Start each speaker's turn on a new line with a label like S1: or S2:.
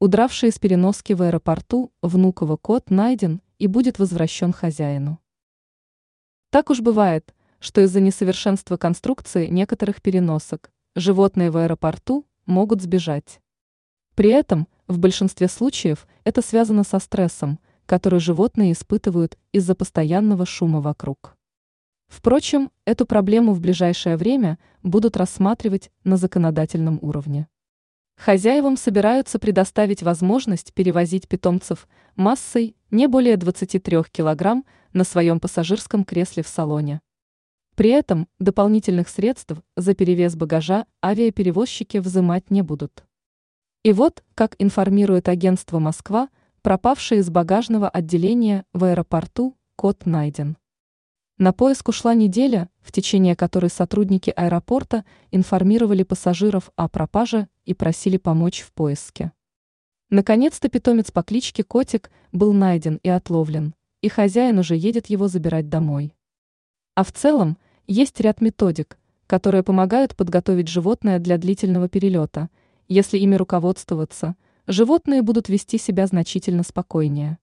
S1: Удравший из переноски в аэропорту Внуково кот найден и будет возвращен хозяину. Так уж бывает, что из-за несовершенства конструкции некоторых переносок животные в аэропорту могут сбежать. При этом в большинстве случаев это связано со стрессом, который животные испытывают из-за постоянного шума вокруг. Впрочем, эту проблему в ближайшее время будут рассматривать на законодательном уровне. Хозяевам собираются предоставить возможность перевозить питомцев массой не более 23 кг на своем пассажирском кресле в салоне. При этом дополнительных средств за перевес багажа авиаперевозчики взимать не будут. И вот, как информирует агентство «Москва», пропавший из багажного отделения в аэропорту кот найден. На поиск ушла неделя, в течение которой сотрудники аэропорта информировали пассажиров о пропаже и просили помочь в поиске. Наконец-то питомец по кличке Котик был найден и отловлен, и хозяин уже едет его забирать домой. А в целом есть ряд методик, которые помогают подготовить животное для длительного перелета. Если ими руководствоваться, животные будут вести себя значительно спокойнее.